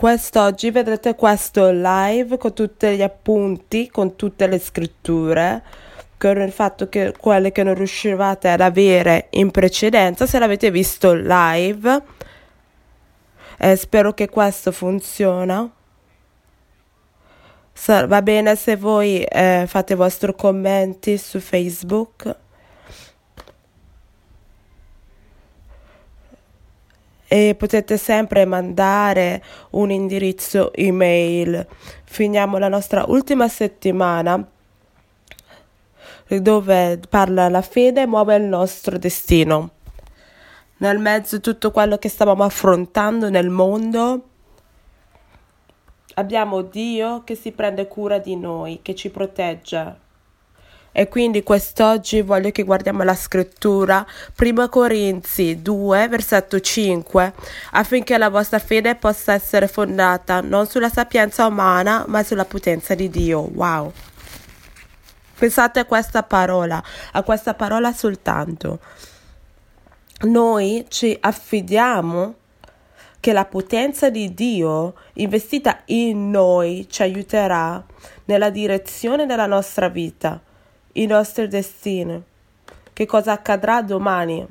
Quest'oggi vedrete questo live con tutti gli appunti, con tutte le scritture, con il fatto che quelle che non riuscivate ad avere in precedenza, se l'avete visto live. Eh, spero che questo funziona. va bene se voi eh, fate i vostri commenti su Facebook. E potete sempre mandare un indirizzo email. Finiamo la nostra ultima settimana dove parla la fede muove il nostro destino. Nel mezzo di tutto quello che stavamo affrontando nel mondo, abbiamo Dio che si prende cura di noi, che ci protegge. E quindi quest'oggi voglio che guardiamo la scrittura, 1 Corinzi 2, versetto 5, affinché la vostra fede possa essere fondata non sulla sapienza umana, ma sulla potenza di Dio. Wow. Pensate a questa parola, a questa parola soltanto. Noi ci affidiamo che la potenza di Dio investita in noi ci aiuterà nella direzione della nostra vita i nostri destini, che cosa accadrà domani.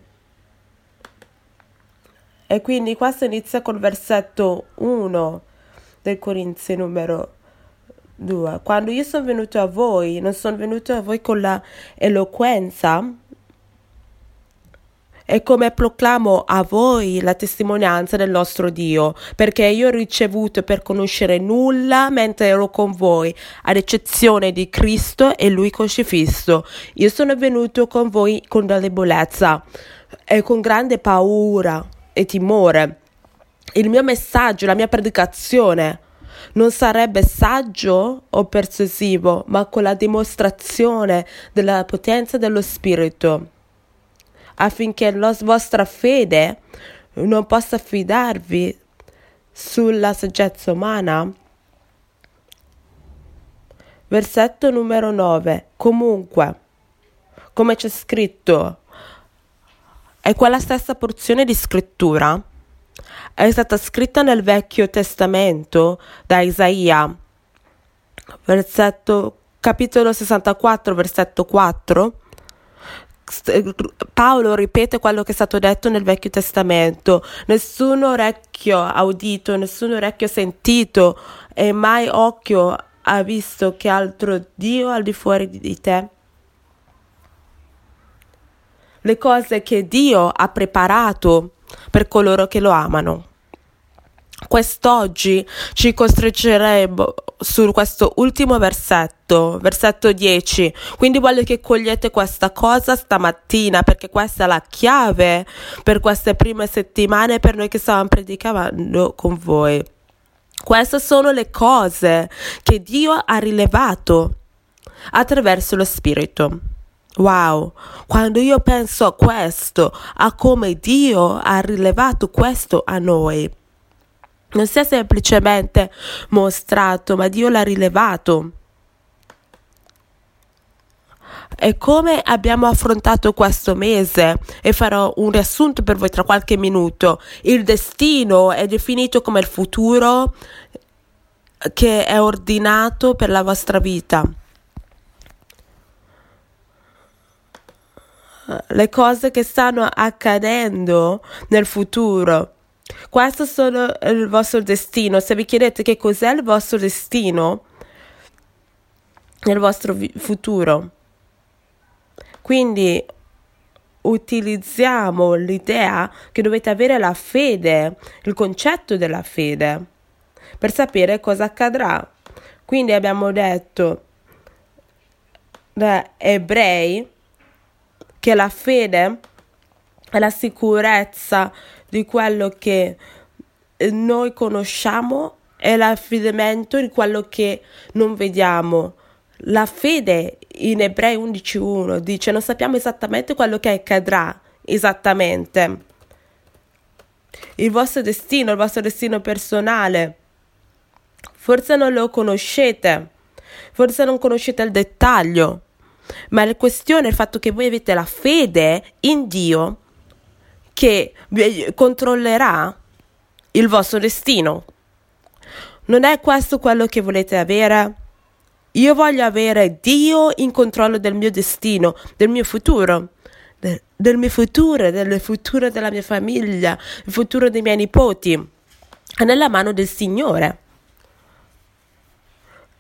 E quindi questo inizia col versetto 1 del Corinzi numero 2. Quando io sono venuto a voi, non sono venuto a voi con la eloquenza e come proclamo a voi la testimonianza del nostro Dio, perché io ho ricevuto per conoscere nulla mentre ero con voi, ad eccezione di Cristo e Lui crocifisso. Io sono venuto con voi con la debolezza e con grande paura e timore. Il mio messaggio, la mia predicazione non sarebbe saggio o persuasivo, ma con la dimostrazione della potenza dello Spirito affinché la vostra fede non possa affidarvi sulla saggezza umana. Versetto numero 9. Comunque, come c'è scritto, è quella stessa porzione di scrittura è stata scritta nel Vecchio Testamento da Isaia, versetto, capitolo 64, versetto 4 Paolo ripete quello che è stato detto nel Vecchio Testamento. Nessun orecchio ha udito, nessun orecchio ha sentito e mai occhio ha visto che altro Dio al di fuori di te. Le cose che Dio ha preparato per coloro che lo amano. Quest'oggi ci costringeremo su questo ultimo versetto, versetto 10. Quindi voglio che cogliete questa cosa stamattina perché questa è la chiave per queste prime settimane per noi che stavamo predicando con voi. Queste sono le cose che Dio ha rilevato attraverso lo Spirito. Wow, quando io penso a questo, a come Dio ha rilevato questo a noi, non si è semplicemente mostrato, ma Dio l'ha rilevato. E come abbiamo affrontato questo mese, e farò un riassunto per voi tra qualche minuto, il destino è definito come il futuro che è ordinato per la vostra vita. Le cose che stanno accadendo nel futuro questo sono il vostro destino. Se vi chiedete che cos'è il vostro destino, nel vostro vi- futuro. Quindi utilizziamo l'idea che dovete avere la fede, il concetto della fede, per sapere cosa accadrà. Quindi abbiamo detto da ebrei che la fede è la sicurezza di quello che eh, noi conosciamo e l'affidamento di quello che non vediamo. La fede in Ebrei 11.1 dice non sappiamo esattamente quello che accadrà esattamente. Il vostro destino, il vostro destino personale, forse non lo conoscete, forse non conoscete il dettaglio, ma la questione è il fatto che voi avete la fede in Dio che controllerà il vostro destino. Non è questo quello che volete avere? Io voglio avere Dio in controllo del mio destino, del mio futuro, de- del mio futuro, del futuro della mia famiglia, il futuro dei miei nipoti. È nella mano del Signore.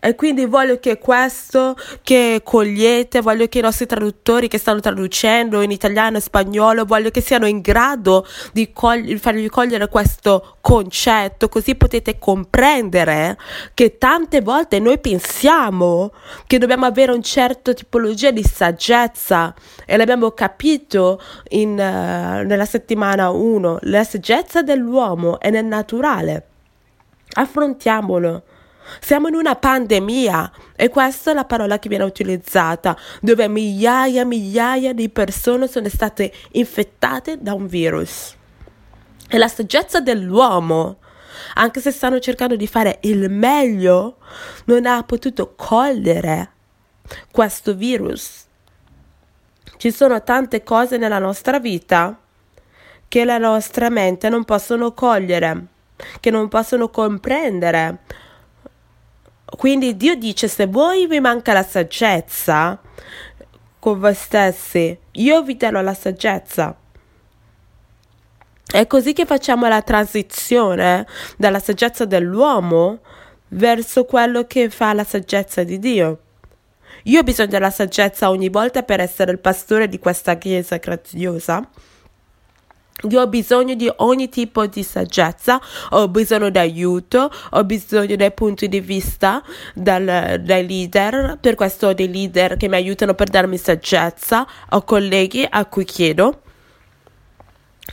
E quindi voglio che questo che cogliete, voglio che i nostri traduttori che stanno traducendo in italiano e spagnolo, voglio che siano in grado di cogli- farvi cogliere questo concetto, così potete comprendere che tante volte noi pensiamo che dobbiamo avere un certo tipologia di saggezza e l'abbiamo capito in, uh, nella settimana 1, la saggezza dell'uomo è nel naturale. Affrontiamolo. Siamo in una pandemia e questa è la parola che viene utilizzata, dove migliaia e migliaia di persone sono state infettate da un virus. E la saggezza dell'uomo, anche se stanno cercando di fare il meglio, non ha potuto cogliere questo virus. Ci sono tante cose nella nostra vita che la nostra mente non possono cogliere, che non possono comprendere quindi Dio dice se voi vi manca la saggezza con voi stessi, io vi darò la saggezza. È così che facciamo la transizione dalla saggezza dell'uomo verso quello che fa la saggezza di Dio. Io ho bisogno della saggezza ogni volta per essere il pastore di questa chiesa graziosa io ho bisogno di ogni tipo di saggezza, ho bisogno di aiuto, ho bisogno dei punti di vista dal, dai leader, per questo ho dei leader che mi aiutano per darmi saggezza, ho colleghi a cui chiedo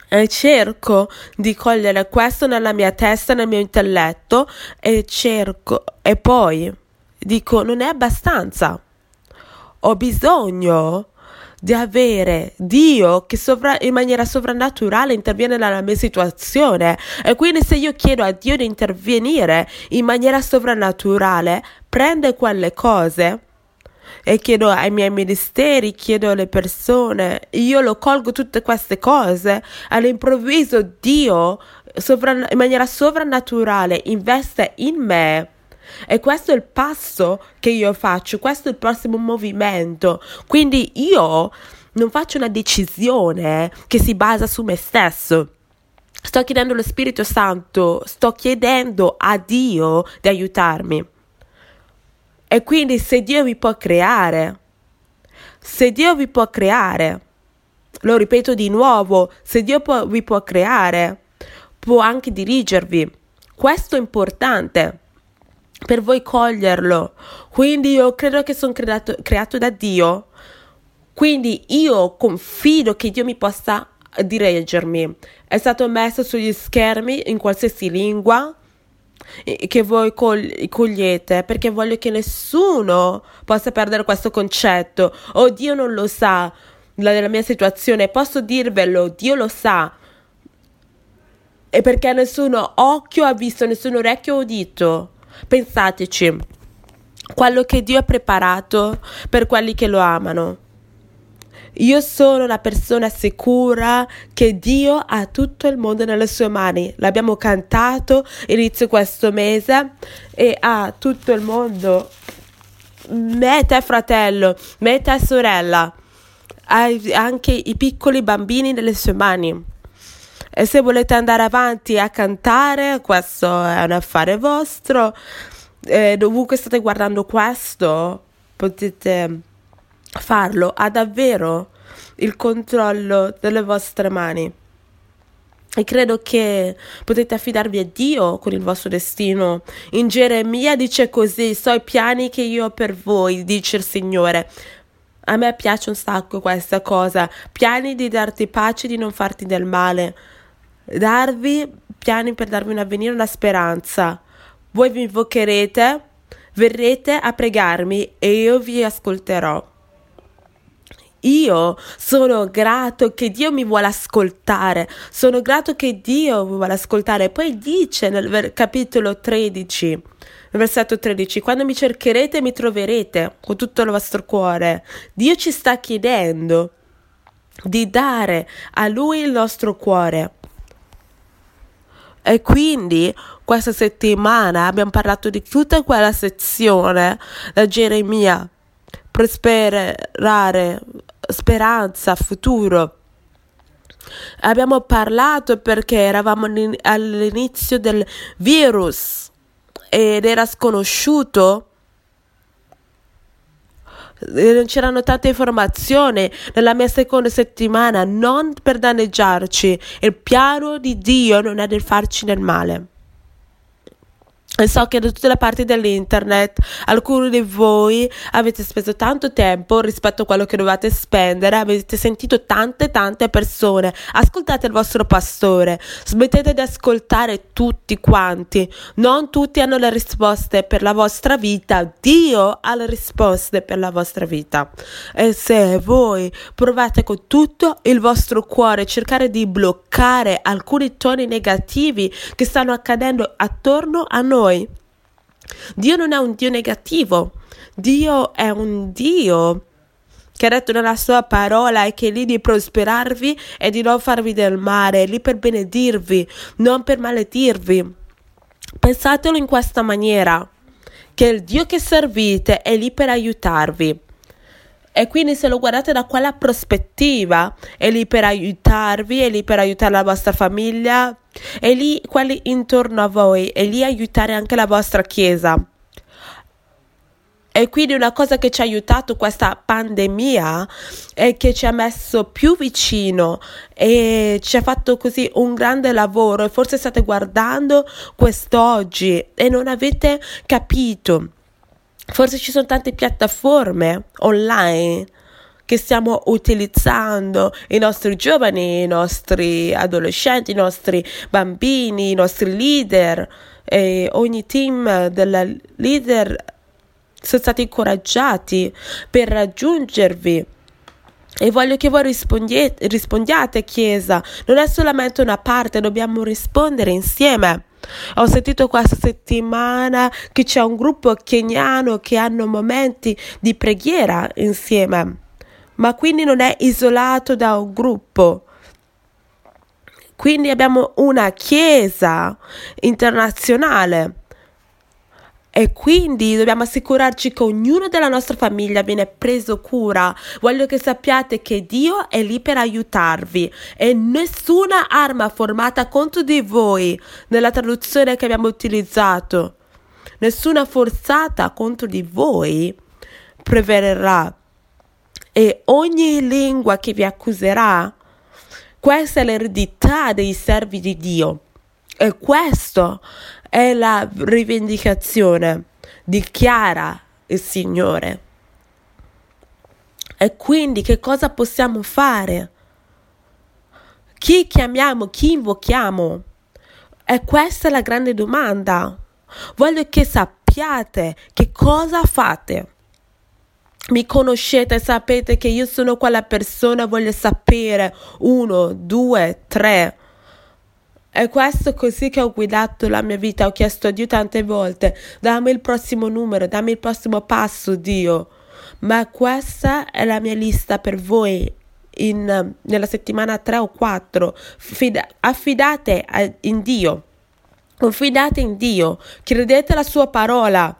e cerco di cogliere questo nella mia testa, nel mio intelletto e cerco e poi dico non è abbastanza. Ho bisogno di avere Dio che sovra- in maniera sovrannaturale interviene nella mia situazione. E quindi se io chiedo a Dio di intervenire in maniera sovrannaturale, prende quelle cose e chiedo ai miei ministeri, chiedo alle persone, io lo colgo tutte queste cose, all'improvviso Dio sovran- in maniera sovrannaturale investe in me e questo è il passo che io faccio, questo è il prossimo movimento. Quindi io non faccio una decisione che si basa su me stesso. Sto chiedendo allo Spirito Santo, sto chiedendo a Dio di aiutarmi. E quindi se Dio vi può creare, se Dio vi può creare, lo ripeto di nuovo, se Dio può, vi può creare, può anche dirigervi. Questo è importante per voi coglierlo. Quindi io credo che sono creato, creato da Dio. Quindi io confido che Dio mi possa dirigermi. È stato messo sugli schermi in qualsiasi lingua che voi cogliete perché voglio che nessuno possa perdere questo concetto. Oh, Dio non lo sa della mia situazione, posso dirvelo, Dio lo sa. E perché nessuno occhio ha visto, nessun orecchio ha udito. Pensateci, quello che Dio ha preparato per quelli che lo amano. Io sono una persona sicura che Dio ha tutto il mondo nelle sue mani. L'abbiamo cantato inizio questo mese e ha tutto il mondo. Me te fratello, me te sorella, anche i piccoli bambini nelle sue mani. E se volete andare avanti a cantare, questo è un affare vostro. E dovunque state guardando questo, potete farlo. Ha davvero il controllo delle vostre mani. E credo che potete affidarvi a Dio con il vostro destino. In Geremia dice così: So i piani che io ho per voi, dice il Signore. A me piace un sacco questa cosa. Piani di darti pace, di non farti del male darvi piani per darvi un avvenire, una speranza. Voi vi invocherete, verrete a pregarmi e io vi ascolterò. Io sono grato che Dio mi vuole ascoltare, sono grato che Dio mi vuole ascoltare. Poi dice nel capitolo 13, nel versetto 13, quando mi cercherete mi troverete con tutto il vostro cuore. Dio ci sta chiedendo di dare a Lui il nostro cuore. E quindi questa settimana abbiamo parlato di tutta quella sezione da Geremia, prosperare, speranza, futuro. Abbiamo parlato perché eravamo all'inizio del virus ed era sconosciuto c'erano tante informazioni nella mia seconda settimana, non per danneggiarci. Il piano di Dio non è di farci del male. E so che da tutte le parti dell'internet alcuni di voi avete speso tanto tempo rispetto a quello che dovete spendere, avete sentito tante tante persone. Ascoltate il vostro pastore, smettete di ascoltare tutti quanti. Non tutti hanno le risposte per la vostra vita, Dio ha le risposte per la vostra vita. E se voi provate con tutto il vostro cuore cercare di bloccare alcuni toni negativi che stanno accadendo attorno a noi, noi. Dio non è un Dio negativo, Dio è un Dio che ha detto nella sua parola e che è lì di prosperarvi e di non farvi del male, è lì per benedirvi, non per maledirvi. Pensatelo in questa maniera, che il Dio che servite è lì per aiutarvi. E quindi se lo guardate da quella prospettiva, è lì per aiutarvi, è lì per aiutare la vostra famiglia, è lì quelli intorno a voi, è lì aiutare anche la vostra chiesa. E quindi una cosa che ci ha aiutato questa pandemia è che ci ha messo più vicino e ci ha fatto così un grande lavoro e forse state guardando quest'oggi e non avete capito Forse ci sono tante piattaforme online che stiamo utilizzando, i nostri giovani, i nostri adolescenti, i nostri bambini, i nostri leader, e ogni team della leader sono stati incoraggiati per raggiungervi. E voglio che voi rispondiate, rispondiate, Chiesa. Non è solamente una parte, dobbiamo rispondere insieme. Ho sentito questa settimana che c'è un gruppo keniano che hanno momenti di preghiera insieme, ma quindi non è isolato da un gruppo. Quindi abbiamo una chiesa internazionale e quindi dobbiamo assicurarci che ognuno della nostra famiglia viene preso cura. Voglio che sappiate che Dio è lì per aiutarvi e nessuna arma formata contro di voi nella traduzione che abbiamo utilizzato, nessuna forzata contro di voi preverrà. E ogni lingua che vi accuserà, questa è l'eredità dei servi di Dio. E questo è la rivendicazione, dichiara il Signore. E quindi che cosa possiamo fare? Chi chiamiamo, chi invochiamo? E questa è la grande domanda. Voglio che sappiate che cosa fate. Mi conoscete, sapete che io sono quella persona, voglio sapere uno, due, tre è questo così che ho guidato la mia vita. Ho chiesto a Dio tante volte: dammi il prossimo numero, dammi il prossimo passo, Dio. Ma questa è la mia lista per voi in, nella settimana 3 o 4. Fida, affidate a, in Dio. Confidate in Dio. Credete alla sua parola.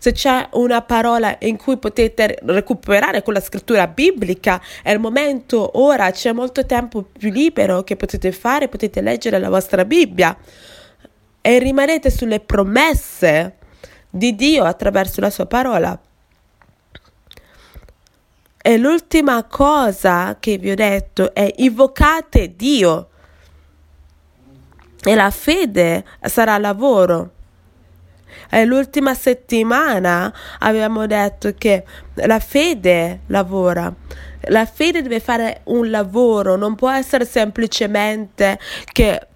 Se c'è una parola in cui potete recuperare quella scrittura biblica, è il momento, ora c'è molto tempo più libero che potete fare, potete leggere la vostra Bibbia e rimanete sulle promesse di Dio attraverso la sua parola. E l'ultima cosa che vi ho detto è invocate Dio e la fede sarà lavoro. E l'ultima settimana abbiamo detto che la fede lavora. La fede deve fare un lavoro, non può essere semplicemente che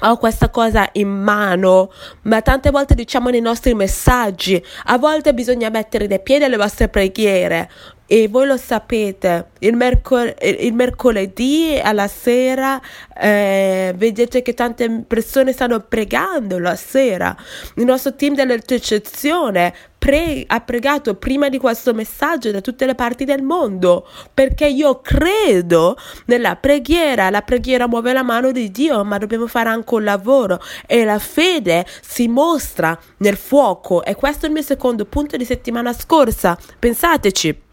ho questa cosa in mano, ma tante volte diciamo nei nostri messaggi, a volte bisogna mettere dei piedi alle vostre preghiere, e voi lo sapete, il, mercol- il mercoledì alla sera eh, vedete che tante persone stanno pregando la sera. Il nostro team dell'intercezione pre- ha pregato prima di questo messaggio da tutte le parti del mondo perché io credo nella preghiera. La preghiera muove la mano di Dio, ma dobbiamo fare anche un lavoro e la fede si mostra nel fuoco. E questo è il mio secondo punto di settimana scorsa. Pensateci.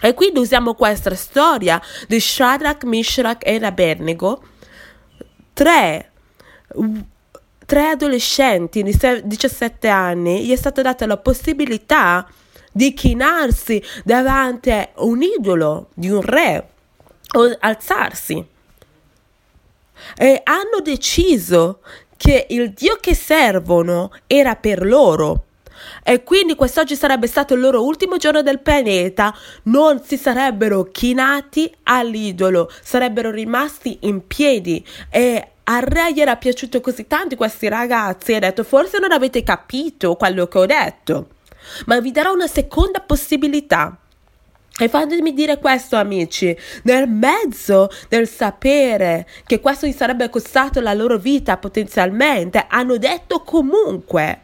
E quindi usiamo questa storia di Shadrach, Mishrak e Abednego, tre, tre adolescenti di 17 anni, gli è stata data la possibilità di chinarsi davanti a un idolo di un re o alzarsi. E hanno deciso che il Dio che servono era per loro e quindi quest'oggi sarebbe stato il loro ultimo giorno del pianeta, non si sarebbero chinati all'idolo, sarebbero rimasti in piedi e a Re gli era piaciuto così tanto questi ragazzi, ha detto forse non avete capito quello che ho detto, ma vi darò una seconda possibilità. E fatemi dire questo, amici, nel mezzo del sapere che questo gli sarebbe costato la loro vita potenzialmente, hanno detto comunque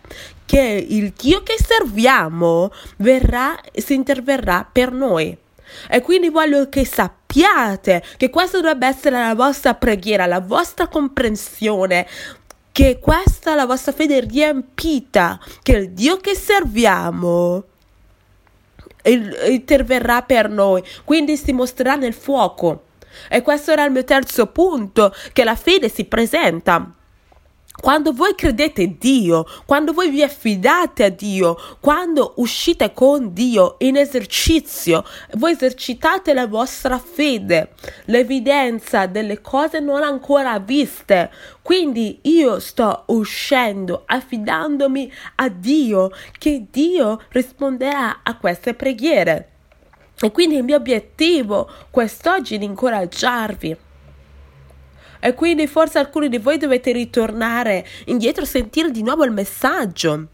che il Dio che serviamo verrà si interverrà per noi. E quindi voglio che sappiate che questa dovrebbe essere la vostra preghiera, la vostra comprensione, che questa è la vostra fede riempita, che il Dio che serviamo interverrà per noi, quindi si mostrerà nel fuoco. E questo era il mio terzo punto, che la fede si presenta quando voi credete Dio, quando voi vi affidate a Dio, quando uscite con Dio in esercizio, voi esercitate la vostra fede, l'evidenza delle cose non ancora viste. Quindi io sto uscendo affidandomi a Dio, che Dio risponderà a queste preghiere. E quindi il mio obiettivo quest'oggi è di incoraggiarvi e quindi forse alcuni di voi dovete ritornare indietro e sentire di nuovo il messaggio.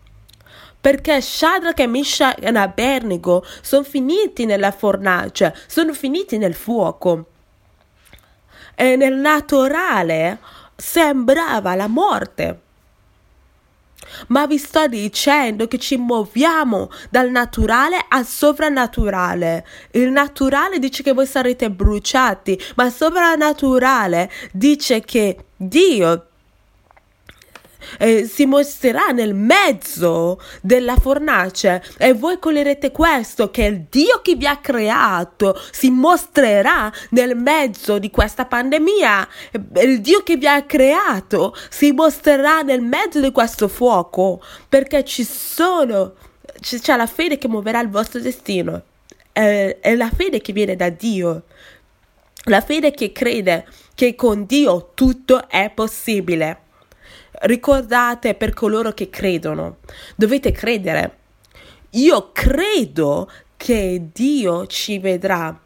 Perché Shadrach e Mishach e Abednego sono finiti nella fornace, sono finiti nel fuoco. E nel naturale sembrava la morte. Ma vi sto dicendo che ci muoviamo dal naturale al sovrannaturale. Il naturale dice che voi sarete bruciati, ma il sovrannaturale dice che Dio eh, si mostrerà nel mezzo della fornace. E voi coglierete questo che il Dio che vi ha creato. Si mostrerà nel mezzo di questa pandemia. Il Dio che vi ha creato si mostrerà nel mezzo di questo fuoco perché ci sono c'è la fede che muoverà il vostro destino. È, è la fede che viene da Dio. La fede che crede che con Dio tutto è possibile Ricordate per coloro che credono, dovete credere. Io credo che Dio ci vedrà.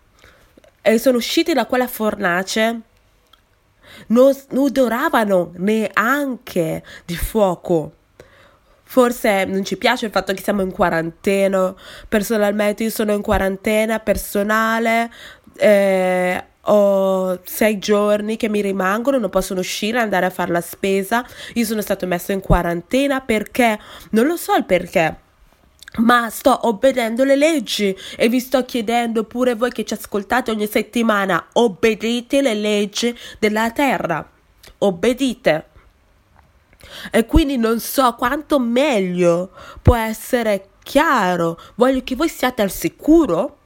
E sono usciti da quella fornace, non, non odoravano neanche di fuoco. Forse non ci piace il fatto che siamo in quarantena. Personalmente io sono in quarantena personale. Eh, ho sei giorni che mi rimangono, non possono uscire, andare a fare la spesa. Io sono stato messo in quarantena perché non lo so il perché. Ma sto obbedendo le leggi e vi sto chiedendo pure voi che ci ascoltate ogni settimana, obbedite le leggi della terra. Obbedite. E quindi non so quanto meglio può essere chiaro. Voglio che voi siate al sicuro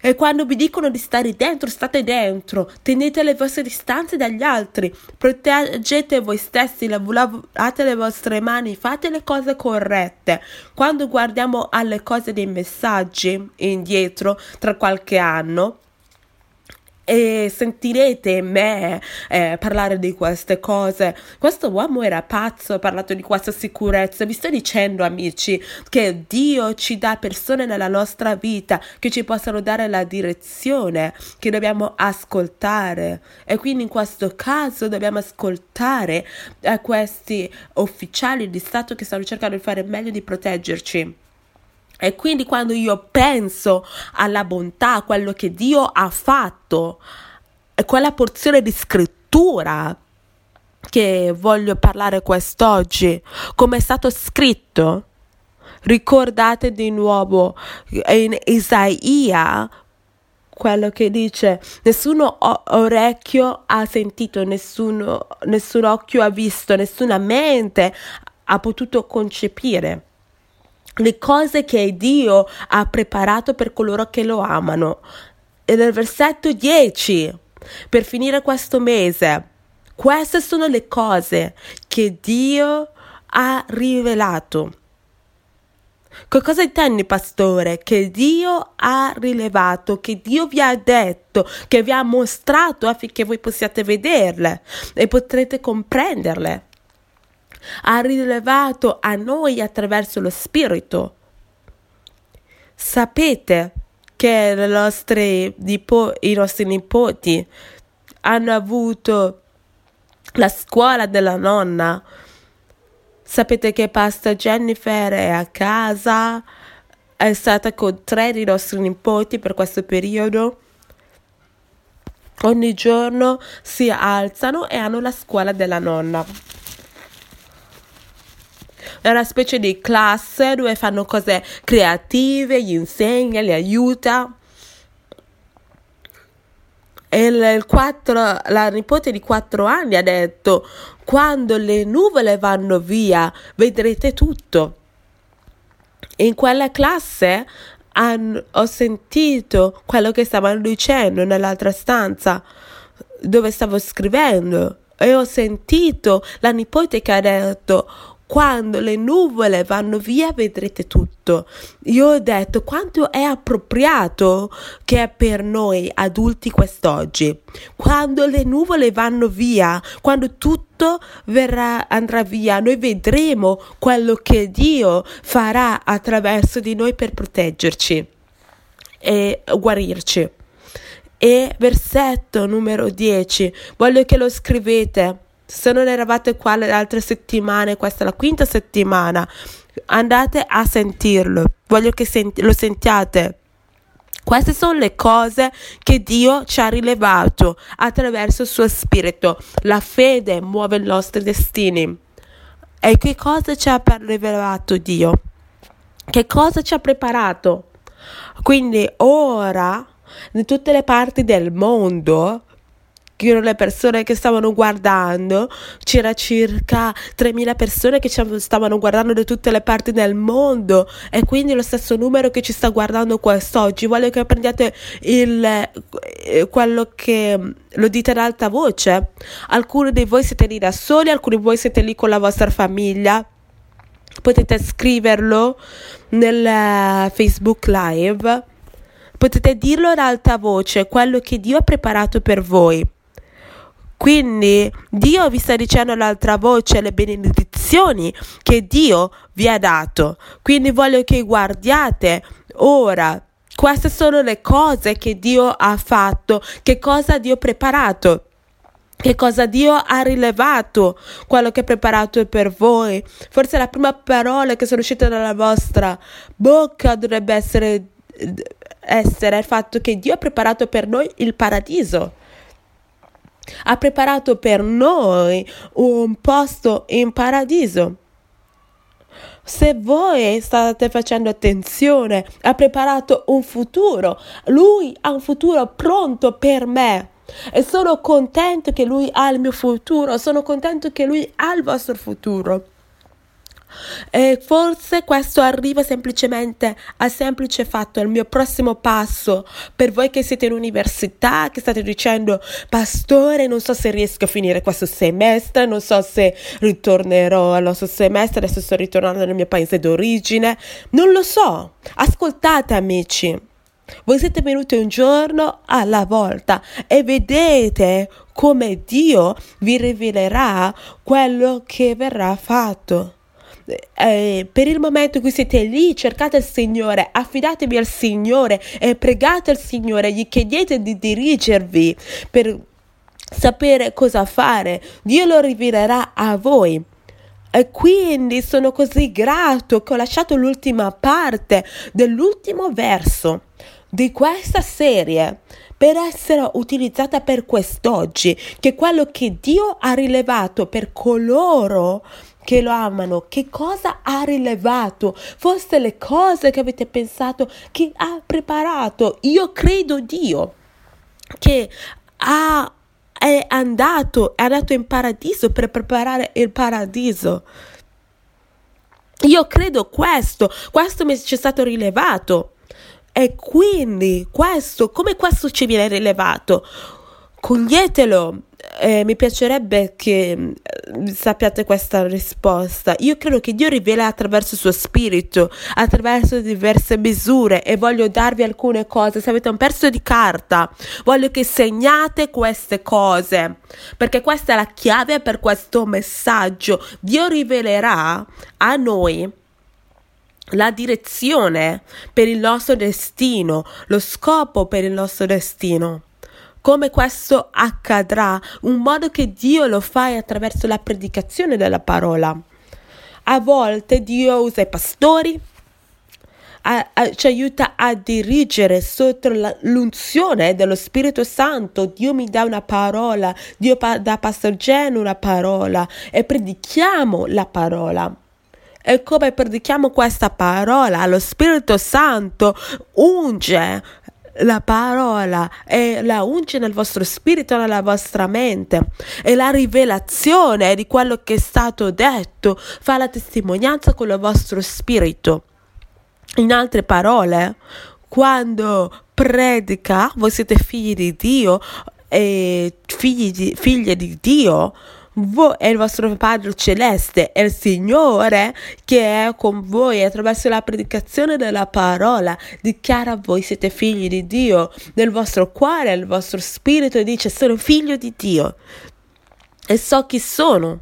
e quando vi dicono di stare dentro, state dentro. Tenete le vostre distanze dagli altri. Proteggete voi stessi, lavorate le vostre mani, fate le cose corrette. Quando guardiamo alle cose dei messaggi indietro tra qualche anno, e sentirete me eh, parlare di queste cose. Questo uomo era pazzo, ha parlato di questa sicurezza. Vi sto dicendo, amici, che Dio ci dà persone nella nostra vita che ci possano dare la direzione, che dobbiamo ascoltare. E quindi in questo caso dobbiamo ascoltare eh, questi ufficiali di Stato che stanno cercando di fare meglio di proteggerci. E quindi quando io penso alla bontà, a quello che Dio ha fatto, e quella porzione di scrittura che voglio parlare quest'oggi, come è stato scritto, ricordate di nuovo in Isaia quello che dice nessuno orecchio ha sentito, nessuno, nessun occhio ha visto, nessuna mente ha potuto concepire le cose che Dio ha preparato per coloro che lo amano. E nel versetto 10, per finire questo mese, queste sono le cose che Dio ha rivelato. Che cosa intendi, pastore? Che Dio ha rilevato, che Dio vi ha detto, che vi ha mostrato affinché voi possiate vederle e potrete comprenderle ha rilevato a noi attraverso lo Spirito. Sapete che nostre, i nostri nipoti hanno avuto la scuola della nonna. Sapete che Pasta Jennifer è a casa, è stata con tre dei nostri nipoti per questo periodo. Ogni giorno si alzano e hanno la scuola della nonna è una specie di classe dove fanno cose creative, gli insegna, li aiuta. E il, il 4, la nipote di 4 anni ha detto: Quando le nuvole vanno via, vedrete tutto. In quella classe han, ho sentito quello che stavano dicendo nell'altra stanza dove stavo scrivendo e ho sentito la nipote che ha detto quando le nuvole vanno via vedrete tutto. Io ho detto quanto è appropriato che è per noi adulti quest'oggi. Quando le nuvole vanno via, quando tutto verrà, andrà via, noi vedremo quello che Dio farà attraverso di noi per proteggerci e guarirci. E versetto numero 10, voglio che lo scrivete se non eravate qua le altre settimane, questa è la quinta settimana, andate a sentirlo. Voglio che senti- lo sentiate. Queste sono le cose che Dio ci ha rilevato attraverso il suo spirito. La fede muove i nostri destini. E che cosa ci ha rivelato Dio? Che cosa ci ha preparato? Quindi ora, in tutte le parti del mondo, erano le persone che stavano guardando, c'era circa 3.000 persone che ci stavano guardando da tutte le parti del mondo e quindi lo stesso numero che ci sta guardando quest'oggi. Voglio che prendiate il, eh, quello che lo dite ad alta voce. Alcuni di voi siete lì da soli, alcuni di voi siete lì con la vostra famiglia. Potete scriverlo nel eh, Facebook Live. Potete dirlo ad alta voce, quello che Dio ha preparato per voi. Quindi Dio vi sta dicendo l'altra voce le benedizioni che Dio vi ha dato. Quindi voglio che guardiate ora. Queste sono le cose che Dio ha fatto, che cosa Dio ha preparato. Che cosa Dio ha rilevato, quello che ha preparato per voi. Forse la prima parola che sono uscita dalla vostra bocca dovrebbe essere, essere il fatto che Dio ha preparato per noi il paradiso ha preparato per noi un posto in paradiso. Se voi state facendo attenzione, ha preparato un futuro. Lui ha un futuro pronto per me. E sono contento che lui ha il mio futuro, sono contento che lui ha il vostro futuro. E forse questo arriva semplicemente al semplice fatto, al mio prossimo passo. Per voi che siete in università, che state dicendo, pastore, non so se riesco a finire questo semestre, non so se ritornerò al nostro semestre, adesso sto ritornando nel mio paese d'origine, non lo so. Ascoltate amici. Voi siete venuti un giorno alla volta e vedete come Dio vi rivelerà quello che verrà fatto eh, per il momento in cui siete lì, cercate il Signore, affidatevi al Signore e pregate il Signore, gli chiedete di dirigervi per sapere cosa fare. Dio lo rivelerà a voi. E quindi sono così grato che ho lasciato l'ultima parte dell'ultimo verso di questa serie per essere utilizzata per quest'oggi, che quello che Dio ha rilevato per coloro che lo amano, che cosa ha rilevato, forse le cose che avete pensato che ha preparato. Io credo Dio che ha è andato, è andato in paradiso per preparare il paradiso. Io credo questo, questo mi è stato rilevato. E quindi questo, come questo ci viene rilevato? Coglietelo, eh, mi piacerebbe che eh, sappiate questa risposta. Io credo che Dio rivela attraverso il suo spirito, attraverso diverse misure e voglio darvi alcune cose. Se avete un pezzo di carta, voglio che segnate queste cose, perché questa è la chiave per questo messaggio. Dio rivelerà a noi la direzione per il nostro destino, lo scopo per il nostro destino come questo accadrà, un modo che Dio lo fa attraverso la predicazione della parola. A volte Dio usa i pastori, a, a, ci aiuta a dirigere sotto la, l'unzione dello Spirito Santo. Dio mi dà una parola, Dio pa, dà a Pastor Geno una parola e predichiamo la parola. E come predichiamo questa parola, lo Spirito Santo unge la parola e la unge nel vostro spirito nella vostra mente e la rivelazione di quello che è stato detto fa la testimonianza con il vostro spirito. In altre parole, quando predica, voi siete figli di Dio e figli di, figlie di Dio, voi è il vostro Padre Celeste, è il Signore che è con voi attraverso la predicazione della parola, dichiara voi siete figli di Dio, nel vostro cuore, nel vostro spirito dice sono figlio di Dio e so chi sono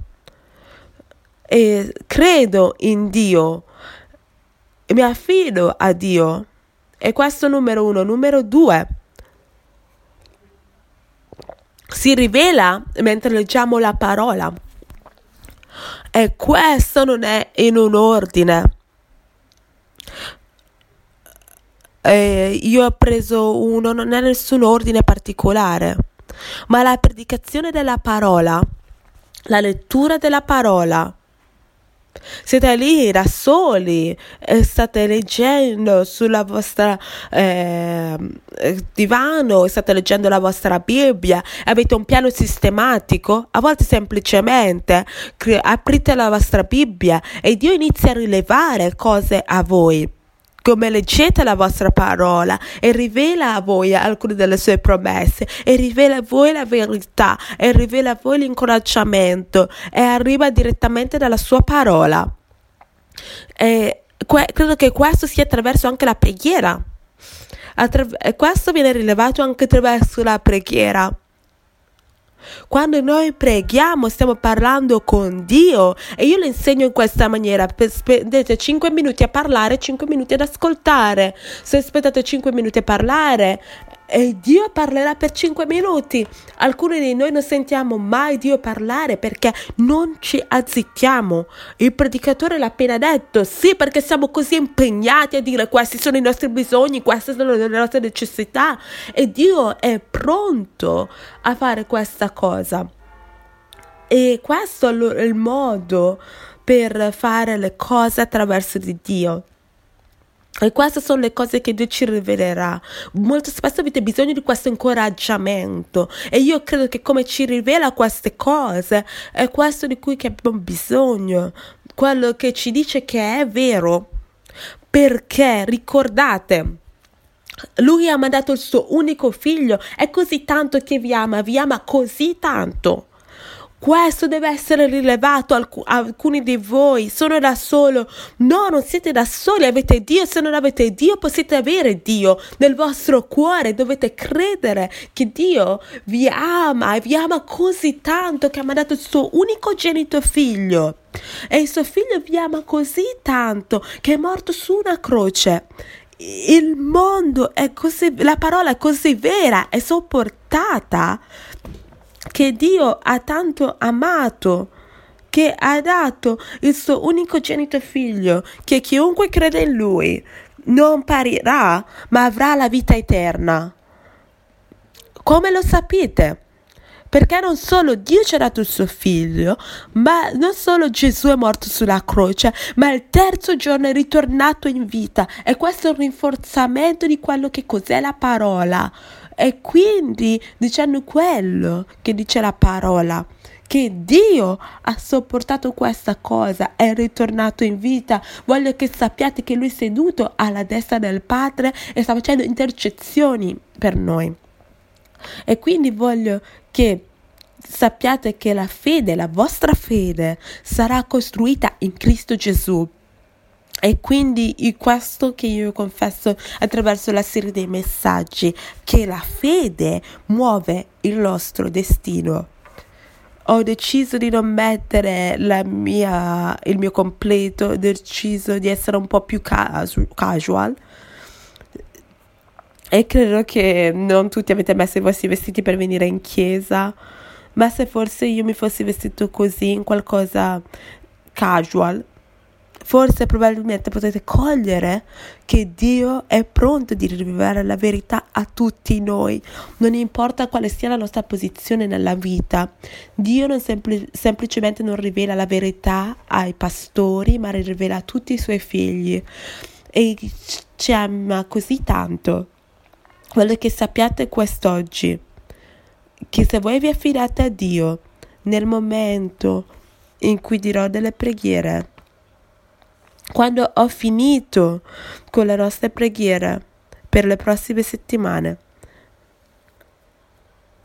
e credo in Dio e mi affido a Dio. E questo numero uno. Numero due si rivela mentre leggiamo la parola. E questo non è in un ordine. E io ho preso uno, non è nessun ordine particolare, ma la predicazione della parola, la lettura della parola, siete lì da soli, e state leggendo sulla vostra eh, divano, state leggendo la vostra Bibbia, avete un piano sistematico, a volte semplicemente aprite la vostra Bibbia e Dio inizia a rilevare cose a voi come leggete la vostra parola e rivela a voi alcune delle sue promesse e rivela a voi la verità e rivela a voi l'incoraggiamento e arriva direttamente dalla sua parola. E que- credo che questo sia attraverso anche la preghiera. Attra- questo viene rilevato anche attraverso la preghiera. Quando noi preghiamo stiamo parlando con Dio e io le insegno in questa maniera, spendete 5 minuti a parlare, 5 minuti ad ascoltare. Se aspettate 5 minuti a parlare e Dio parlerà per 5 minuti. Alcuni di noi non sentiamo mai Dio parlare perché non ci azzittiamo. Il predicatore l'ha appena detto, sì, perché siamo così impegnati a dire questi sono i nostri bisogni, queste sono le nostre necessità e Dio è pronto a fare questa cosa. E questo è il modo per fare le cose attraverso di Dio. E queste sono le cose che Dio ci rivelerà. Molto spesso avete bisogno di questo incoraggiamento e io credo che come ci rivela queste cose è questo di cui abbiamo bisogno, quello che ci dice che è vero. Perché ricordate, lui ha mandato il suo unico figlio, è così tanto che vi ama, vi ama così tanto questo deve essere rilevato a alcuni di voi. Sono da solo. No, non siete da soli, avete Dio. Se non avete Dio, potete avere Dio nel vostro cuore. Dovete credere che Dio vi ama e vi ama così tanto che ha mandato il suo unicogenito figlio. E il suo figlio vi ama così tanto che è morto su una croce il mondo è così, la parola è così vera e sopportata che Dio ha tanto amato che ha dato il suo unicogenito figlio, che chiunque crede in lui non parirà, ma avrà la vita eterna. Come lo sapete? Perché non solo Dio ci ha dato il suo figlio, ma non solo Gesù è morto sulla croce, ma il terzo giorno è ritornato in vita. E questo è un rinforzamento di quello che cos'è la parola. E quindi dicendo quello che dice la parola, che Dio ha sopportato questa cosa, è ritornato in vita. Voglio che sappiate che Lui è seduto alla destra del Padre e sta facendo intercezioni per noi. E quindi voglio che sappiate che la fede, la vostra fede, sarà costruita in Cristo Gesù. E quindi questo che io confesso attraverso la serie dei messaggi, che la fede muove il nostro destino. Ho deciso di non mettere mia, il mio completo, ho deciso di essere un po' più casual e credo che non tutti avete messo i vostri vestiti per venire in chiesa, ma se forse io mi fossi vestito così in qualcosa casual, forse probabilmente potete cogliere che Dio è pronto di rivelare la verità a tutti noi, non importa quale sia la nostra posizione nella vita. Dio non sempl- semplicemente non rivela la verità ai pastori, ma rivela a tutti i suoi figli e ci ama così tanto Voglio che sappiate quest'oggi che se voi vi affidate a Dio nel momento in cui dirò delle preghiere, quando ho finito con le nostre preghiere per le prossime settimane,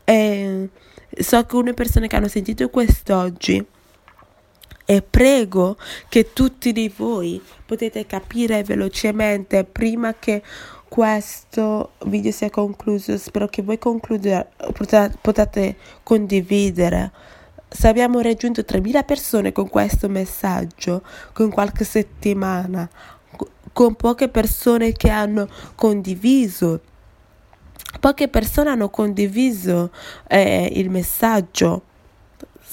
e so che una persona che hanno sentito quest'oggi e prego che tutti di voi potete capire velocemente prima che questo video sia concluso. Spero che voi conclude, potete condividere. Se abbiamo raggiunto 3.000 persone con questo messaggio, con qualche settimana, con poche persone che hanno condiviso, poche persone hanno condiviso eh, il messaggio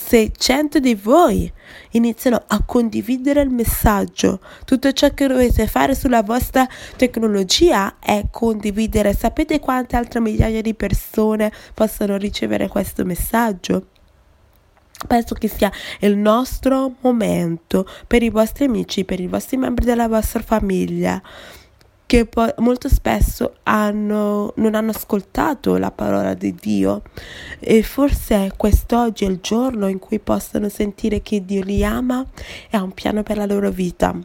se cento di voi iniziano a condividere il messaggio, tutto ciò che dovete fare sulla vostra tecnologia è condividere. Sapete quante altre migliaia di persone possono ricevere questo messaggio? Penso che sia il nostro momento per i vostri amici, per i vostri membri della vostra famiglia che po- molto spesso hanno, non hanno ascoltato la parola di Dio e forse quest'oggi è il giorno in cui possono sentire che Dio li ama e ha un piano per la loro vita.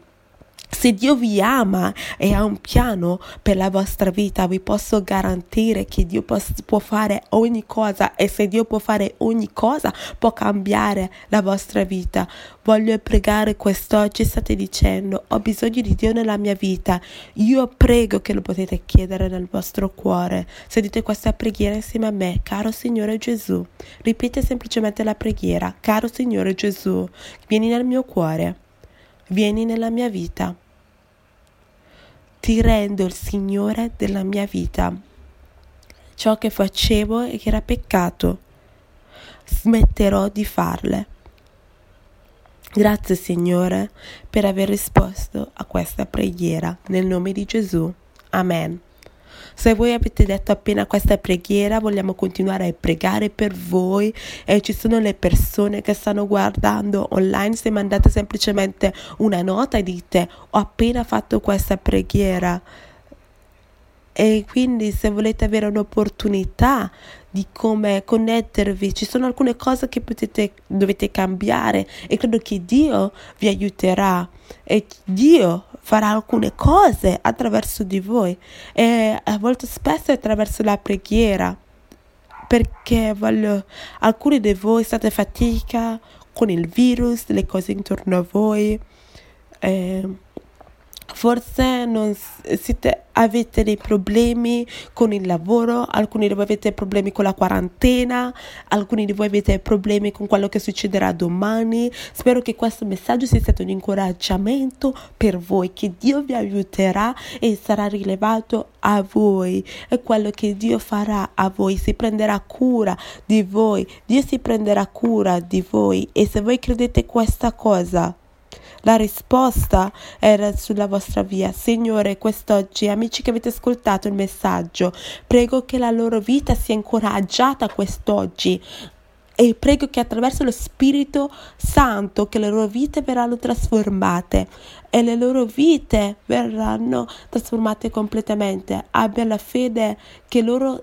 Se Dio vi ama e ha un piano per la vostra vita, vi posso garantire che Dio può, fare ogni cosa e se Dio può fare ogni cosa, può cambiare la vostra vita. Voglio pregare quest'oggi, state dicendo, ho bisogno di Dio nella mia vita. Io prego che lo potete chiedere nel vostro cuore. Se dite questa preghiera insieme a me, caro Signore Gesù, ripete semplicemente la preghiera, caro Signore Gesù, vieni nel mio cuore, vieni nella mia vita ti rendo il Signore della mia vita. Ciò che facevo e che era peccato, smetterò di farle. Grazie Signore per aver risposto a questa preghiera nel nome di Gesù. Amen. Se voi avete detto appena questa preghiera, vogliamo continuare a pregare per voi e ci sono le persone che stanno guardando online, se mandate semplicemente una nota e dite ho appena fatto questa preghiera. E quindi se volete avere un'opportunità di come connettervi, ci sono alcune cose che potete, dovete cambiare e credo che Dio vi aiuterà e Dio farà alcune cose attraverso di voi e a volte spesso attraverso la preghiera perché voglio, alcuni di voi state fatica con il virus, le cose intorno a voi. Eh, Forse non siete, avete dei problemi con il lavoro, alcuni di voi avete problemi con la quarantena, alcuni di voi avete problemi con quello che succederà domani. Spero che questo messaggio sia stato un incoraggiamento per voi, che Dio vi aiuterà e sarà rilevato a voi. È quello che Dio farà a voi, si prenderà cura di voi, Dio si prenderà cura di voi e se voi credete questa cosa, la risposta era sulla vostra via. Signore, quest'oggi, amici che avete ascoltato il messaggio, prego che la loro vita sia incoraggiata quest'oggi e prego che attraverso lo Spirito Santo che le loro vite verranno trasformate e le loro vite verranno trasformate completamente. Abbia la fede che loro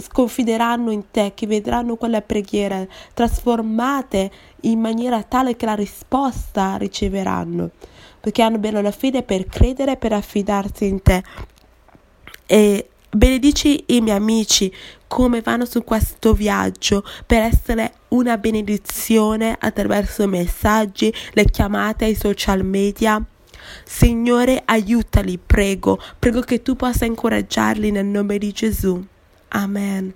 sconfideranno in te, che vedranno quelle preghiere trasformate in maniera tale che la risposta riceveranno, perché hanno bene la fede per credere, per affidarsi in te. E benedici i miei amici come vanno su questo viaggio per essere una benedizione attraverso messaggi, le chiamate ai social media. Signore, aiutali, prego, prego che tu possa incoraggiarli nel nome di Gesù. Amen.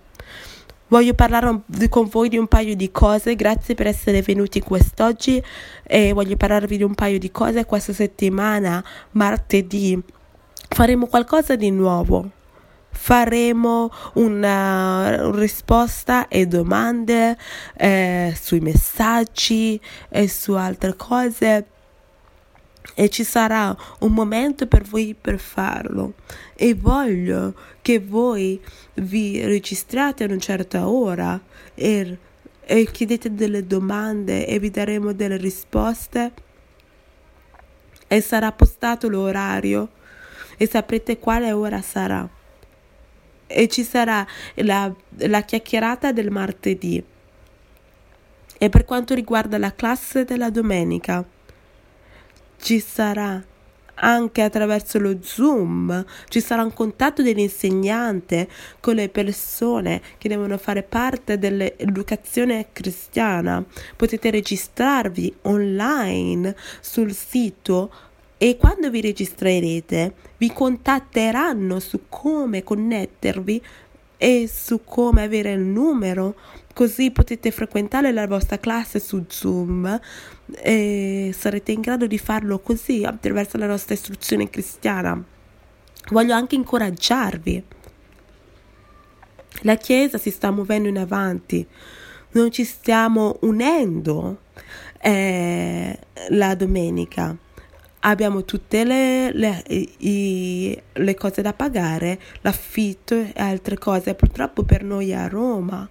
Voglio parlare con voi di un paio di cose, grazie per essere venuti quest'oggi e voglio parlarvi di un paio di cose questa settimana, martedì. Faremo qualcosa di nuovo. Faremo una risposta e domande eh, sui messaggi e su altre cose e ci sarà un momento per voi per farlo. E voglio che voi vi registrate a una certa ora e, e chiedete delle domande e vi daremo delle risposte. E sarà postato l'orario e saprete quale ora sarà. E ci sarà la, la chiacchierata del martedì. E per quanto riguarda la classe della domenica ci sarà anche attraverso lo Zoom, ci sarà un contatto dell'insegnante con le persone che devono fare parte dell'educazione cristiana. Potete registrarvi online sul sito e quando vi registrerete vi contatteranno su come connettervi e su come avere il numero così potete frequentare la vostra classe su Zoom e sarete in grado di farlo così attraverso la nostra istruzione cristiana. Voglio anche incoraggiarvi. La Chiesa si sta muovendo in avanti, non ci stiamo unendo eh, la domenica abbiamo tutte le, le, i, le, cose da pagare, l'affitto e altre cose. Purtroppo per noi a Roma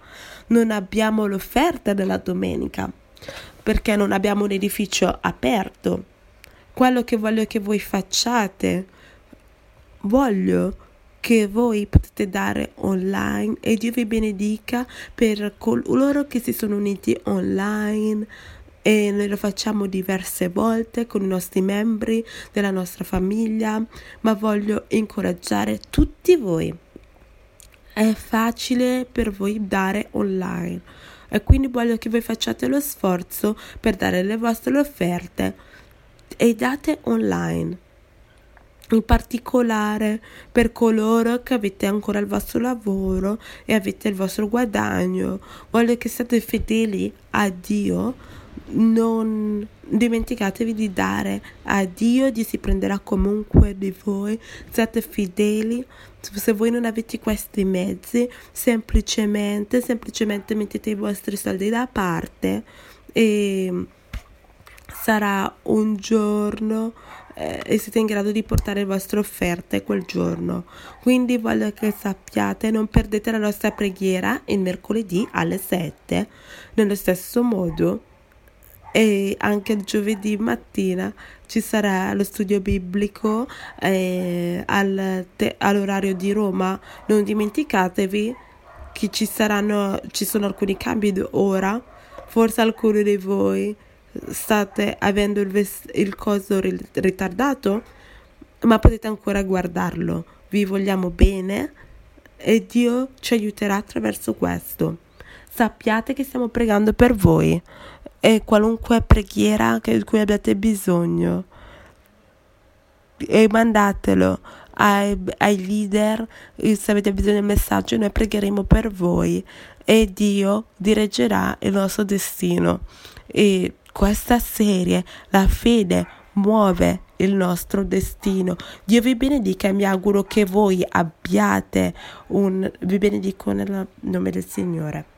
non abbiamo l'offerta della domenica perché non abbiamo un edificio aperto. Quello che voglio che voi facciate, voglio che voi potete dare online e Dio vi benedica per coloro che si sono uniti online e noi lo facciamo diverse volte con i nostri membri della nostra famiglia, ma voglio incoraggiare tutti voi. È facile per voi dare online e quindi voglio che voi facciate lo sforzo per dare le vostre offerte e date online. In particolare per coloro che avete ancora il vostro lavoro e avete il vostro guadagno, voglio che siate fedeli a Dio non dimenticatevi di dare a Dio, Dio si prenderà comunque di voi, siate fedeli. Se voi non avete questi mezzi, semplicemente, semplicemente mettete i vostri soldi da parte e sarà un giorno eh, e siete in grado di portare le vostre offerte quel giorno. Quindi voglio che sappiate, non perdete la nostra preghiera il mercoledì alle 7. Nello stesso modo, e anche il giovedì mattina ci sarà lo studio biblico eh, al te- all'orario di Roma. Non dimenticatevi che ci saranno ci sono alcuni cambi d'ora. Forse alcuni di voi state avendo il, ves- il coso ritardato, ma potete ancora guardarlo. Vi vogliamo bene e Dio ci aiuterà attraverso questo. Sappiate che stiamo pregando per voi e qualunque preghiera di cui abbiate bisogno. e mandatelo ai, ai leader se avete bisogno del messaggio noi pregheremo per voi e Dio dirigerà il nostro destino e questa serie la fede muove il nostro destino. Dio vi benedica e mi auguro che voi abbiate un... vi benedico nel nome del Signore.